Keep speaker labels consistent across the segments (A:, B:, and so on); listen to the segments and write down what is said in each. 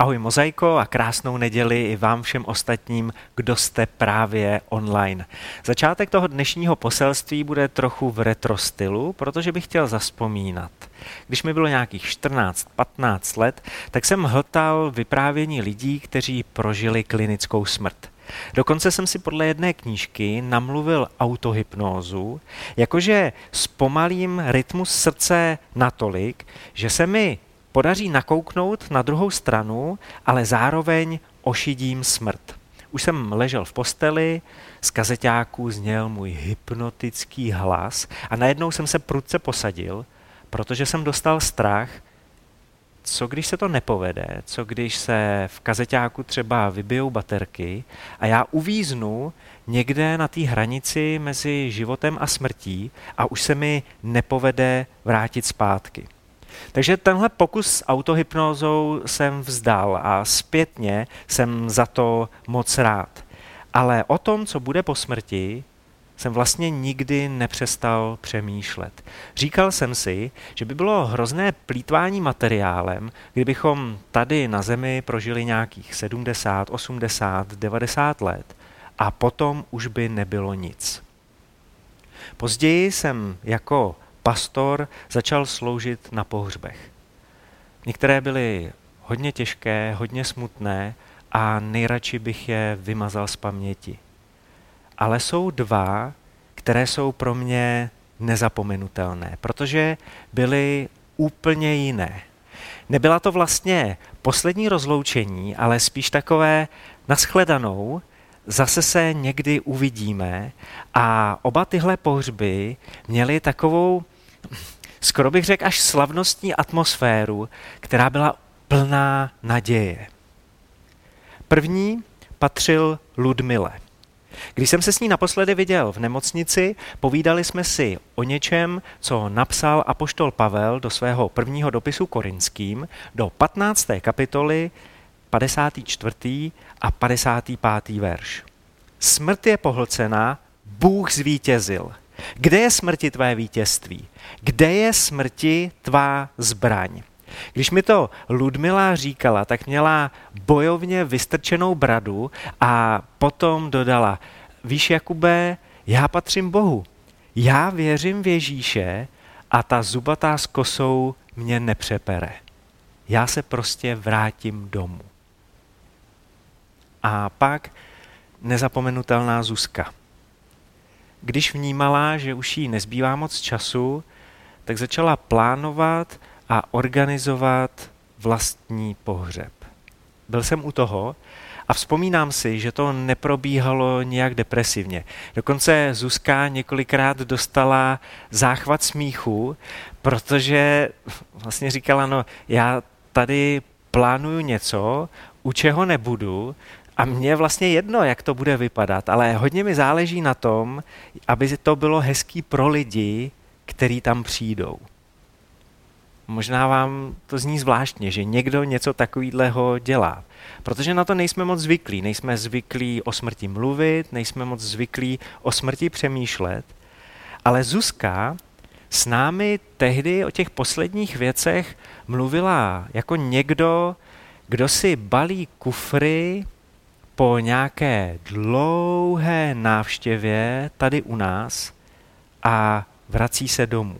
A: Ahoj Mozaiko a krásnou neděli i vám všem ostatním, kdo jste právě online. Začátek toho dnešního poselství bude trochu v retro stylu, protože bych chtěl zaspomínat. Když mi bylo nějakých 14-15 let, tak jsem hltal vyprávění lidí, kteří prožili klinickou smrt. Dokonce jsem si podle jedné knížky namluvil autohypnózu, jakože zpomalím rytmus srdce natolik, že se mi podaří nakouknout na druhou stranu, ale zároveň ošidím smrt. Už jsem ležel v posteli, z kazeťáků zněl můj hypnotický hlas a najednou jsem se prudce posadil, protože jsem dostal strach, co když se to nepovede, co když se v kazeťáku třeba vybijou baterky a já uvíznu někde na té hranici mezi životem a smrtí a už se mi nepovede vrátit zpátky. Takže tenhle pokus s autohypnózou jsem vzdal a zpětně jsem za to moc rád. Ale o tom, co bude po smrti, jsem vlastně nikdy nepřestal přemýšlet. Říkal jsem si, že by bylo hrozné plítvání materiálem, kdybychom tady na Zemi prožili nějakých 70, 80, 90 let a potom už by nebylo nic. Později jsem jako pastor začal sloužit na pohřbech. Některé byly hodně těžké, hodně smutné a nejradši bych je vymazal z paměti. Ale jsou dva, které jsou pro mě nezapomenutelné, protože byly úplně jiné. Nebyla to vlastně poslední rozloučení, ale spíš takové naschledanou, zase se někdy uvidíme a oba tyhle pohřby měly takovou skoro bych řekl až slavnostní atmosféru, která byla plná naděje. První patřil Ludmile. Když jsem se s ní naposledy viděl v nemocnici, povídali jsme si o něčem, co napsal apoštol Pavel do svého prvního dopisu korinským do 15. kapitoly 54. a 55. verš. Smrt je pohlcena, Bůh zvítězil. Kde je smrti tvé vítězství? Kde je smrti tvá zbraň? Když mi to Ludmila říkala, tak měla bojovně vystrčenou bradu a potom dodala, víš Jakube, já patřím Bohu. Já věřím v Ježíše a ta zubatá s kosou mě nepřepere. Já se prostě vrátím domů. A pak nezapomenutelná Zuzka. Když vnímala, že už jí nezbývá moc času, tak začala plánovat a organizovat vlastní pohřeb. Byl jsem u toho a vzpomínám si, že to neprobíhalo nějak depresivně. Dokonce Zuzka několikrát dostala záchvat smíchu, protože vlastně říkala, no já tady plánuju něco, u čeho nebudu a mně vlastně jedno, jak to bude vypadat, ale hodně mi záleží na tom, aby to bylo hezký pro lidi, který tam přijdou. Možná vám to zní zvláštně, že někdo něco takového dělá, protože na to nejsme moc zvyklí. Nejsme zvyklí o smrti mluvit, nejsme moc zvyklí o smrti přemýšlet, ale Zuzka s námi tehdy o těch posledních věcech mluvila jako někdo, kdo si balí kufry po nějaké dlouhé návštěvě tady u nás a vrací se domů.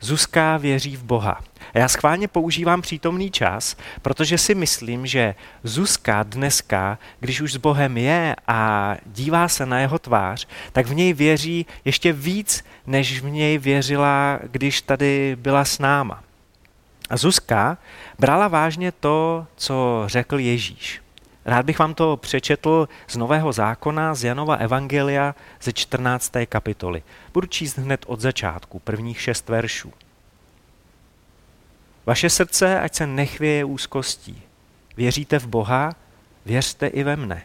A: Zuzka věří v Boha. A já schválně používám přítomný čas, protože si myslím, že Zuzka dneska, když už s Bohem je a dívá se na jeho tvář, tak v něj věří ještě víc, než v něj věřila, když tady byla s náma. A Zuzka brala vážně to, co řekl Ježíš. Rád bych vám to přečetl z Nového zákona, z Janova Evangelia ze 14. kapitoly. Budu číst hned od začátku, prvních šest veršů. Vaše srdce, ať se nechvěje úzkostí. Věříte v Boha, věřte i ve mne.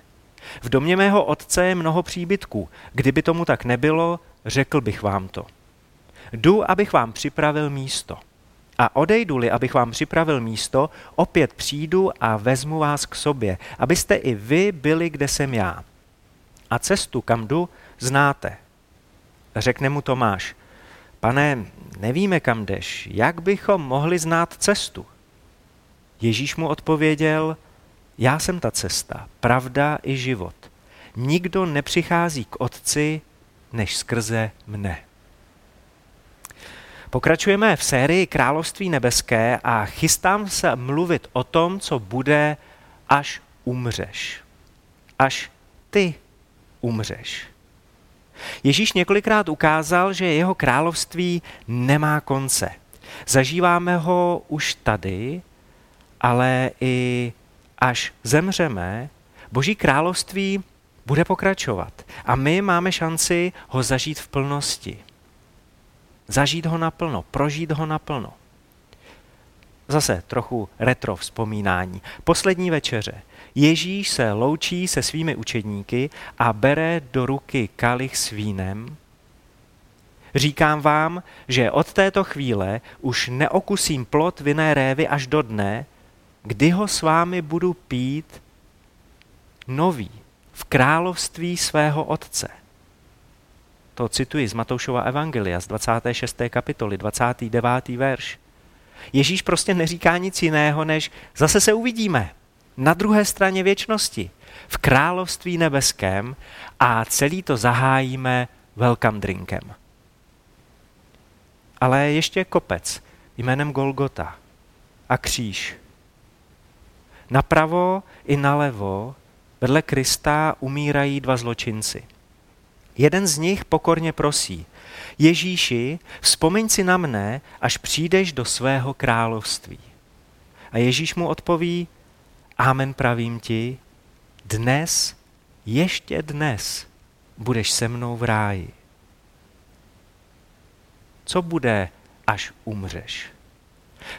A: V domě mého otce je mnoho příbytků. Kdyby tomu tak nebylo, řekl bych vám to. Jdu, abych vám připravil místo. A odejdu-li, abych vám připravil místo, opět přijdu a vezmu vás k sobě, abyste i vy byli, kde jsem já. A cestu, kam jdu, znáte. Řekne mu Tomáš, pane, nevíme, kam jdeš, jak bychom mohli znát cestu? Ježíš mu odpověděl, já jsem ta cesta, pravda i život. Nikdo nepřichází k Otci, než skrze mne. Pokračujeme v sérii Království nebeské a chystám se mluvit o tom, co bude, až umřeš. Až ty umřeš. Ježíš několikrát ukázal, že jeho království nemá konce. Zažíváme ho už tady, ale i až zemřeme, Boží království bude pokračovat. A my máme šanci ho zažít v plnosti. Zažít ho naplno, prožít ho naplno. Zase trochu retro vzpomínání. Poslední večeře. Ježíš se loučí se svými učedníky a bere do ruky kalich s vínem. Říkám vám, že od této chvíle už neokusím plot vinné révy až do dne, kdy ho s vámi budu pít nový v království svého otce. To cituji z Matoušova Evangelia z 26. kapitoly, 29. verš. Ježíš prostě neříká nic jiného, než zase se uvidíme na druhé straně věčnosti, v království nebeském a celý to zahájíme welcome drinkem. Ale ještě kopec jménem Golgota a kříž. Napravo i nalevo vedle Krista umírají dva zločinci. Jeden z nich pokorně prosí, Ježíši, vzpomeň si na mne, až přijdeš do svého království. A Ježíš mu odpoví, Amen pravím ti, dnes, ještě dnes, budeš se mnou v ráji. Co bude, až umřeš?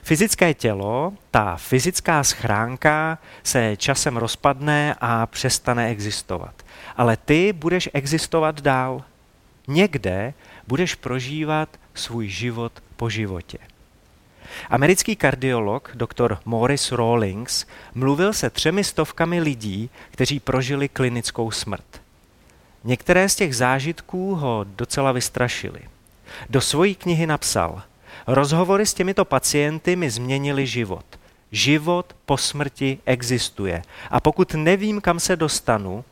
A: Fyzické tělo, ta fyzická schránka se časem rozpadne a přestane existovat. Ale ty budeš existovat dál. Někde budeš prožívat svůj život po životě. Americký kardiolog dr. Morris Rawlings mluvil se třemi stovkami lidí, kteří prožili klinickou smrt. Některé z těch zážitků ho docela vystrašily. Do svojí knihy napsal, rozhovory s těmito pacienty mi změnili život. Život po smrti existuje a pokud nevím, kam se dostanu,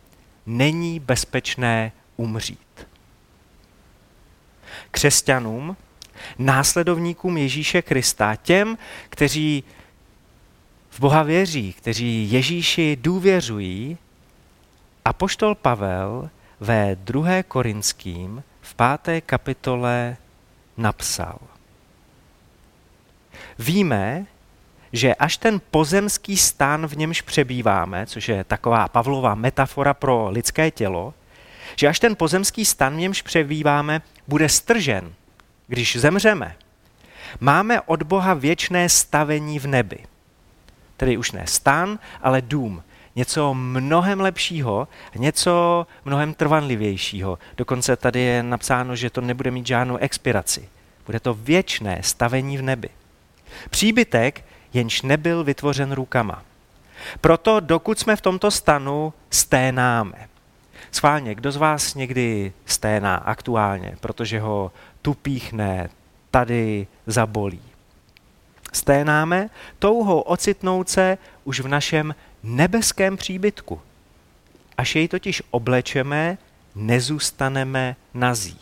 A: není bezpečné umřít. Křesťanům následovníkům Ježíše Krista, těm, kteří v Boha věří, kteří Ježíši důvěřují, a poštol Pavel ve 2. Korinským v páté kapitole napsal. Víme, že až ten pozemský stan, v němž přebýváme, což je taková Pavlova metafora pro lidské tělo, že až ten pozemský stan, v němž přebýváme, bude stržen, když zemřeme, máme od Boha věčné stavení v nebi. Tedy už ne stan, ale dům. Něco mnohem lepšího, něco mnohem trvanlivějšího. Dokonce tady je napsáno, že to nebude mít žádnou expiraci. Bude to věčné stavení v nebi. Příbytek, jenž nebyl vytvořen rukama. Proto dokud jsme v tomto stanu, sténáme. Schválně, kdo z vás někdy sténá aktuálně, protože ho tu píchne, tady zabolí. Sténáme touhou ocitnout se už v našem nebeském příbytku. Až jej totiž oblečeme, nezůstaneme nazí.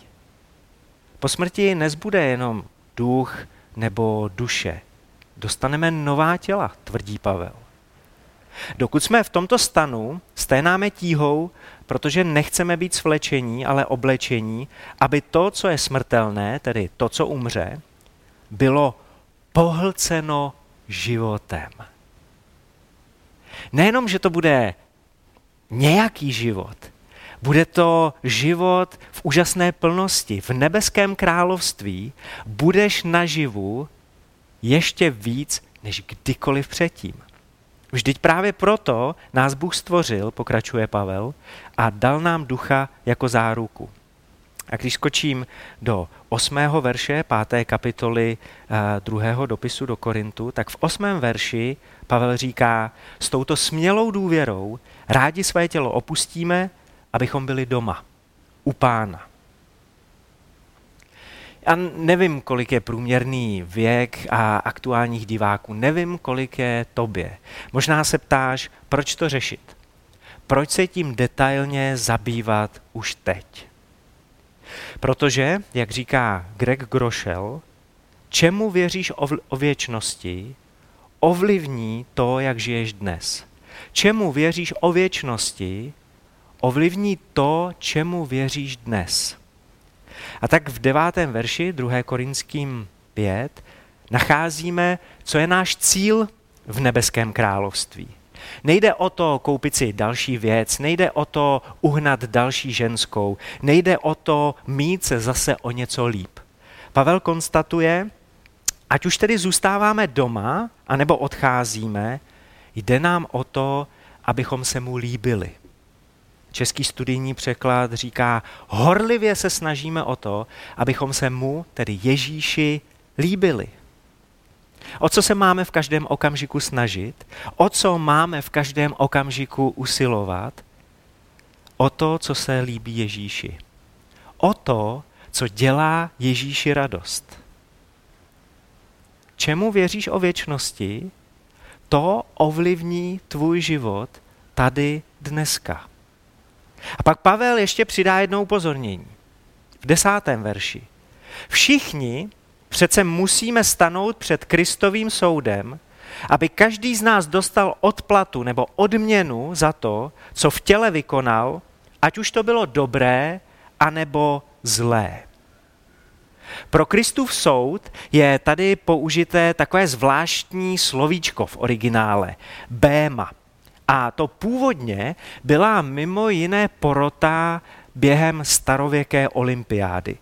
A: Po smrti nezbude jenom duch nebo duše. Dostaneme nová těla, tvrdí Pavel. Dokud jsme v tomto stanu, sténáme tíhou, protože nechceme být svlečení, ale oblečení, aby to, co je smrtelné, tedy to, co umře, bylo pohlceno životem. Nejenom, že to bude nějaký život, bude to život v úžasné plnosti. V nebeském království budeš naživu ještě víc než kdykoliv předtím. Vždyť právě proto nás Bůh stvořil, pokračuje Pavel, a dal nám ducha jako záruku. A když skočím do osmého verše páté kapitoly eh, druhého dopisu do Korintu, tak v osmém verši Pavel říká, s touto smělou důvěrou rádi své tělo opustíme, abychom byli doma, u pána. Já nevím, kolik je průměrný věk a aktuálních diváků, nevím, kolik je tobě. Možná se ptáš, proč to řešit? Proč se tím detailně zabývat už teď? Protože, jak říká Greg Grošel, čemu věříš o věčnosti, ovlivní to, jak žiješ dnes. Čemu věříš o věčnosti, ovlivní to, čemu věříš dnes. A tak v devátém verši 2. Korinským 5 nacházíme, co je náš cíl v nebeském království. Nejde o to koupit si další věc, nejde o to uhnat další ženskou, nejde o to mít se zase o něco líp. Pavel konstatuje, ať už tedy zůstáváme doma, anebo odcházíme, jde nám o to, abychom se mu líbili. Český studijní překlad říká, horlivě se snažíme o to, abychom se mu, tedy Ježíši, líbili. O co se máme v každém okamžiku snažit? O co máme v každém okamžiku usilovat? O to, co se líbí Ježíši. O to, co dělá Ježíši radost. Čemu věříš o věčnosti, to ovlivní tvůj život tady dneska. A pak Pavel ještě přidá jednou upozornění. V desátém verši. Všichni přece musíme stanout před Kristovým soudem, aby každý z nás dostal odplatu nebo odměnu za to, co v těle vykonal, ať už to bylo dobré, anebo zlé. Pro Kristův soud je tady použité takové zvláštní slovíčko v originále, béma. A to původně byla mimo jiné porota během starověké olympiády.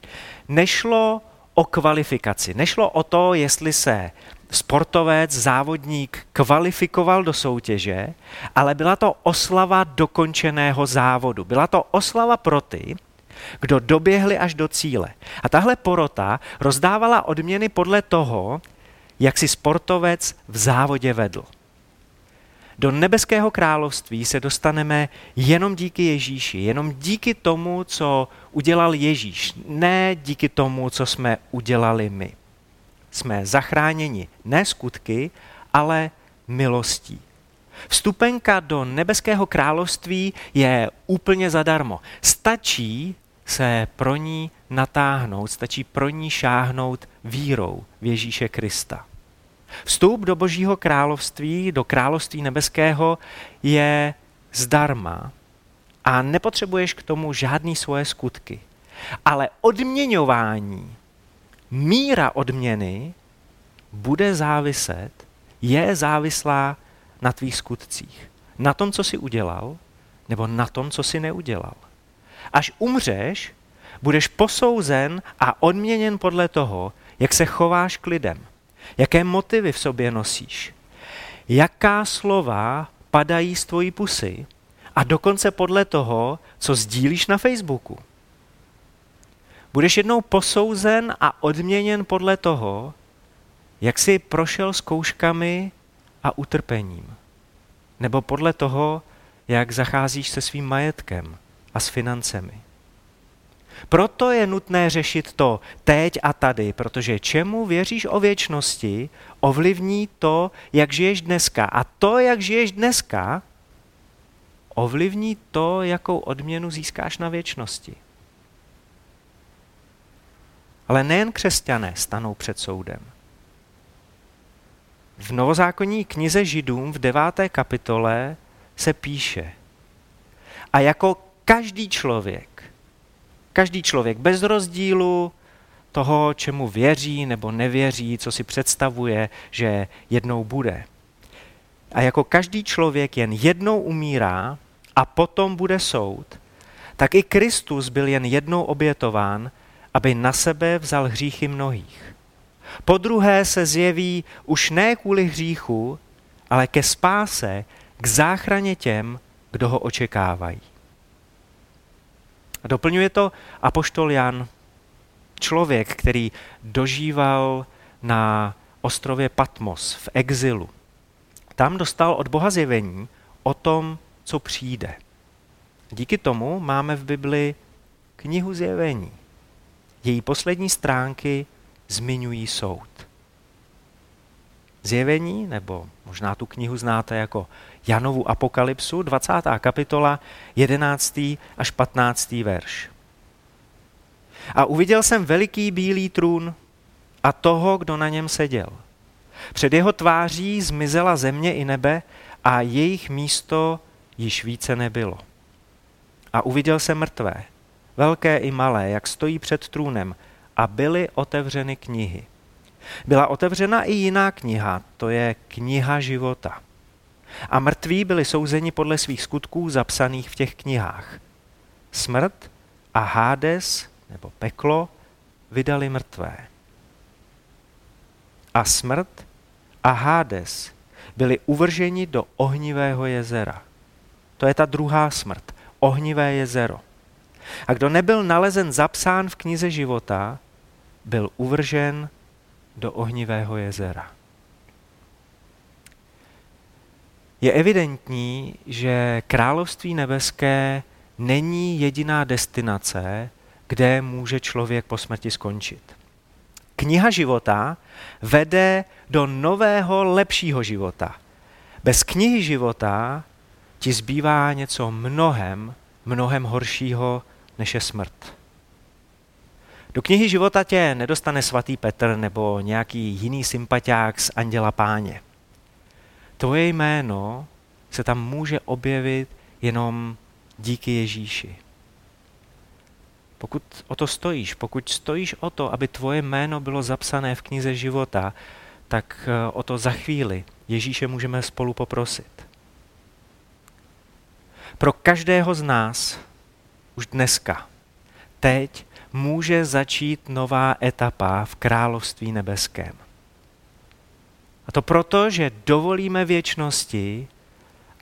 A: Nešlo o kvalifikaci, nešlo o to, jestli se sportovec, závodník kvalifikoval do soutěže, ale byla to oslava dokončeného závodu. Byla to oslava pro ty, kdo doběhli až do cíle. A tahle porota rozdávala odměny podle toho, jak si sportovec v závodě vedl. Do nebeského království se dostaneme jenom díky Ježíši, jenom díky tomu, co udělal Ježíš, ne díky tomu, co jsme udělali my. Jsme zachráněni ne skutky, ale milostí. Vstupenka do nebeského království je úplně zadarmo. Stačí se pro ní natáhnout, stačí pro ní šáhnout vírou v Ježíše Krista. Vstup do Božího království, do království nebeského je zdarma a nepotřebuješ k tomu žádný svoje skutky. Ale odměňování, míra odměny bude záviset, je závislá na tvých skutcích. Na tom, co jsi udělal, nebo na tom, co jsi neudělal. Až umřeš, budeš posouzen a odměněn podle toho, jak se chováš k lidem. Jaké motivy v sobě nosíš? Jaká slova padají z tvojí pusy? A dokonce podle toho, co sdílíš na Facebooku. Budeš jednou posouzen a odměněn podle toho, jak jsi prošel zkouškami a utrpením. Nebo podle toho, jak zacházíš se svým majetkem a s financemi. Proto je nutné řešit to teď a tady, protože čemu věříš o věčnosti, ovlivní to, jak žiješ dneska. A to, jak žiješ dneska, ovlivní to, jakou odměnu získáš na věčnosti. Ale nejen křesťané stanou před soudem. V novozákonní knize Židům v deváté kapitole se píše a jako každý člověk Každý člověk bez rozdílu toho, čemu věří nebo nevěří, co si představuje, že jednou bude. A jako každý člověk jen jednou umírá a potom bude soud, tak i Kristus byl jen jednou obětován, aby na sebe vzal hříchy mnohých. Po druhé se zjeví už ne kvůli hříchu, ale ke spáse, k záchraně těm, kdo ho očekávají. A doplňuje to apoštol Jan, člověk, který dožíval na ostrově Patmos v exilu. Tam dostal od Boha zjevení o tom, co přijde. Díky tomu máme v Bibli knihu zjevení. její poslední stránky zmiňují soud. Zjevení, nebo možná tu knihu znáte jako Janovu apokalypsu, 20. kapitola, 11. až 15. verš. A uviděl jsem veliký bílý trůn a toho, kdo na něm seděl. Před jeho tváří zmizela země i nebe a jejich místo již více nebylo. A uviděl jsem mrtvé, velké i malé, jak stojí před trůnem, a byly otevřeny knihy. Byla otevřena i jiná kniha, to je kniha života. A mrtví byli souzeni podle svých skutků zapsaných v těch knihách. Smrt a Hades, nebo peklo, vydali mrtvé. A smrt a Hades byli uvrženi do ohnivého jezera. To je ta druhá smrt, ohnivé jezero. A kdo nebyl nalezen zapsán v knize života, byl uvržen do ohnivého jezera. Je evidentní, že království nebeské není jediná destinace, kde může člověk po smrti skončit. Kniha života vede do nového, lepšího života. Bez knihy života ti zbývá něco mnohem, mnohem horšího, než je smrt. Do knihy života tě nedostane svatý Petr nebo nějaký jiný sympatiák z Anděla Páně. Tvoje jméno se tam může objevit jenom díky Ježíši. Pokud o to stojíš, pokud stojíš o to, aby tvoje jméno bylo zapsané v knize života, tak eh, o to za chvíli Ježíše můžeme spolu poprosit. Pro každého z nás už dneska, teď může začít nová etapa v království nebeském. A to proto, že dovolíme věčnosti,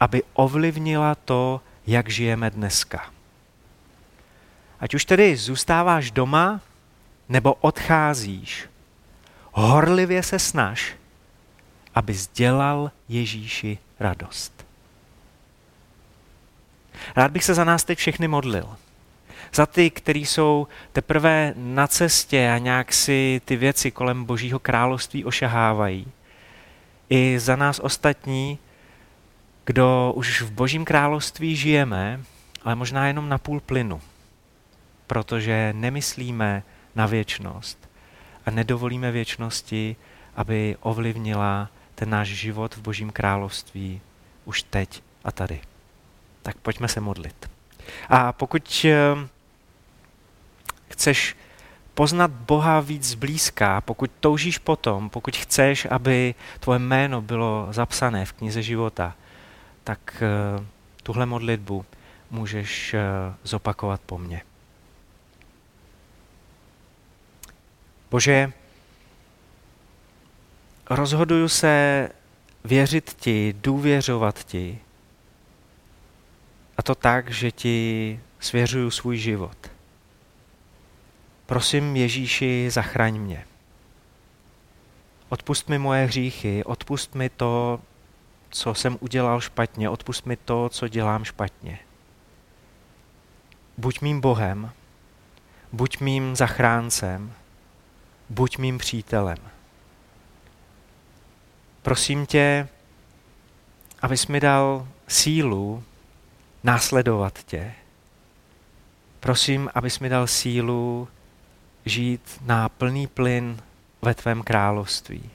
A: aby ovlivnila to, jak žijeme dneska. Ať už tedy zůstáváš doma, nebo odcházíš, horlivě se snaž, aby dělal Ježíši radost. Rád bych se za nás teď všechny modlil za ty, kteří jsou teprve na cestě a nějak si ty věci kolem Božího království ošahávají. I za nás ostatní, kdo už v Božím království žijeme, ale možná jenom na půl plynu, protože nemyslíme na věčnost a nedovolíme věčnosti, aby ovlivnila ten náš život v Božím království už teď a tady. Tak pojďme se modlit. A pokud eh, chceš poznat Boha víc zblízka, pokud toužíš potom, pokud chceš, aby tvoje jméno bylo zapsané v knize života, tak uh, tuhle modlitbu můžeš uh, zopakovat po mně. Bože, rozhoduju se věřit ti, důvěřovat ti, a to tak, že ti svěřuju svůj život. Prosím Ježíši, zachraň mě. Odpust mi moje hříchy, odpust mi to, co jsem udělal špatně, odpust mi to, co dělám špatně. Buď mým Bohem, buď mým zachráncem, buď mým přítelem. Prosím tě, abys mi dal sílu následovat tě. Prosím, abys mi dal sílu žít na plný plyn ve tvém království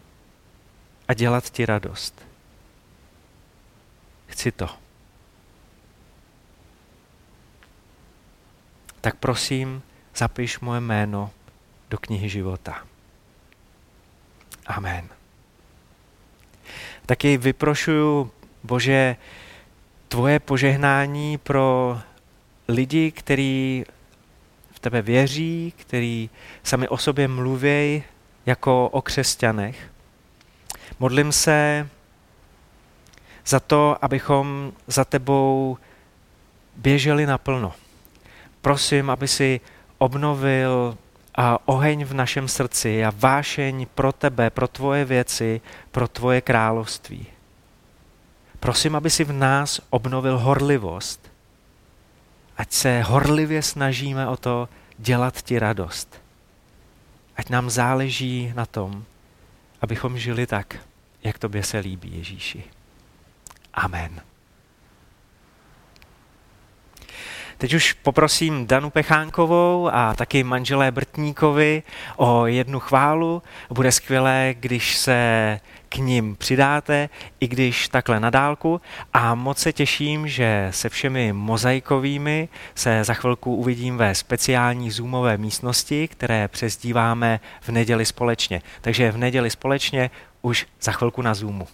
A: a dělat ti radost. Chci to. Tak prosím, zapiš moje jméno do knihy života. Amen. Taky vyprošuju, Bože, tvoje požehnání pro lidi, kteří tebe věří, který sami o sobě mluví jako o křesťanech. Modlím se za to, abychom za tebou běželi naplno. Prosím, aby si obnovil a oheň v našem srdci a vášeň pro tebe, pro tvoje věci, pro tvoje království. Prosím, aby si v nás obnovil horlivost, ať se horlivě snažíme o to dělat ti radost. ať nám záleží na tom, abychom žili tak, jak tobě se líbí, Ježíši. Amen. Teď už poprosím Danu Pechánkovou a taky manželé Brtníkovi o jednu chválu. Bude skvělé, když se k ním přidáte, i když takhle na dálku. A moc se těším, že se všemi mozaikovými se za chvilku uvidím ve speciální zoomové místnosti, které přezdíváme v neděli společně. Takže v neděli společně už za chvilku na Zoomu.